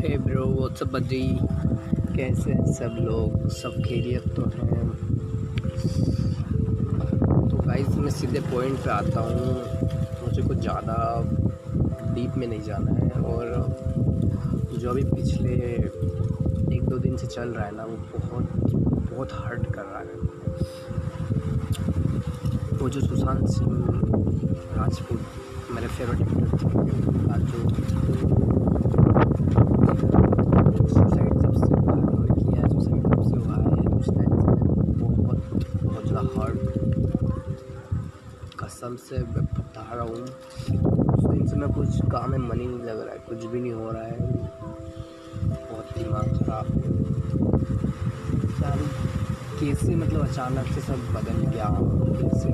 हे bro what's up Badri कैसे हैं सब लोग? सब खैरियत तो हैं। तो गाइस मैं सीधे पॉइंट पे आता हूँ। मुझे कुछ ज़्यादा डीप में नहीं जाना है। और जो अभी पिछले एक दो दिन से चल रहा है ना, वो बहुत बहुत हर्ट कर रहा है। वो जो सुशांत सिंह राजपूत, मेरे फेवरेट एक्टर थे। आज जो सुसाइड जब से उन्होंने किया है सुसाइड जब से हुआ है उस टाइम से मैं बहुत बहुत ज़्यादा हर्ट कसम से मैं बता रहा हूँ। उस दिन से मैं कुछ काम में मन ही नहीं लग रहा है, कुछ भी नहीं हो रहा है। बहुत दिमाग ख़राब यार कैसे मतलब अचानक से सब बदल गया। कैसे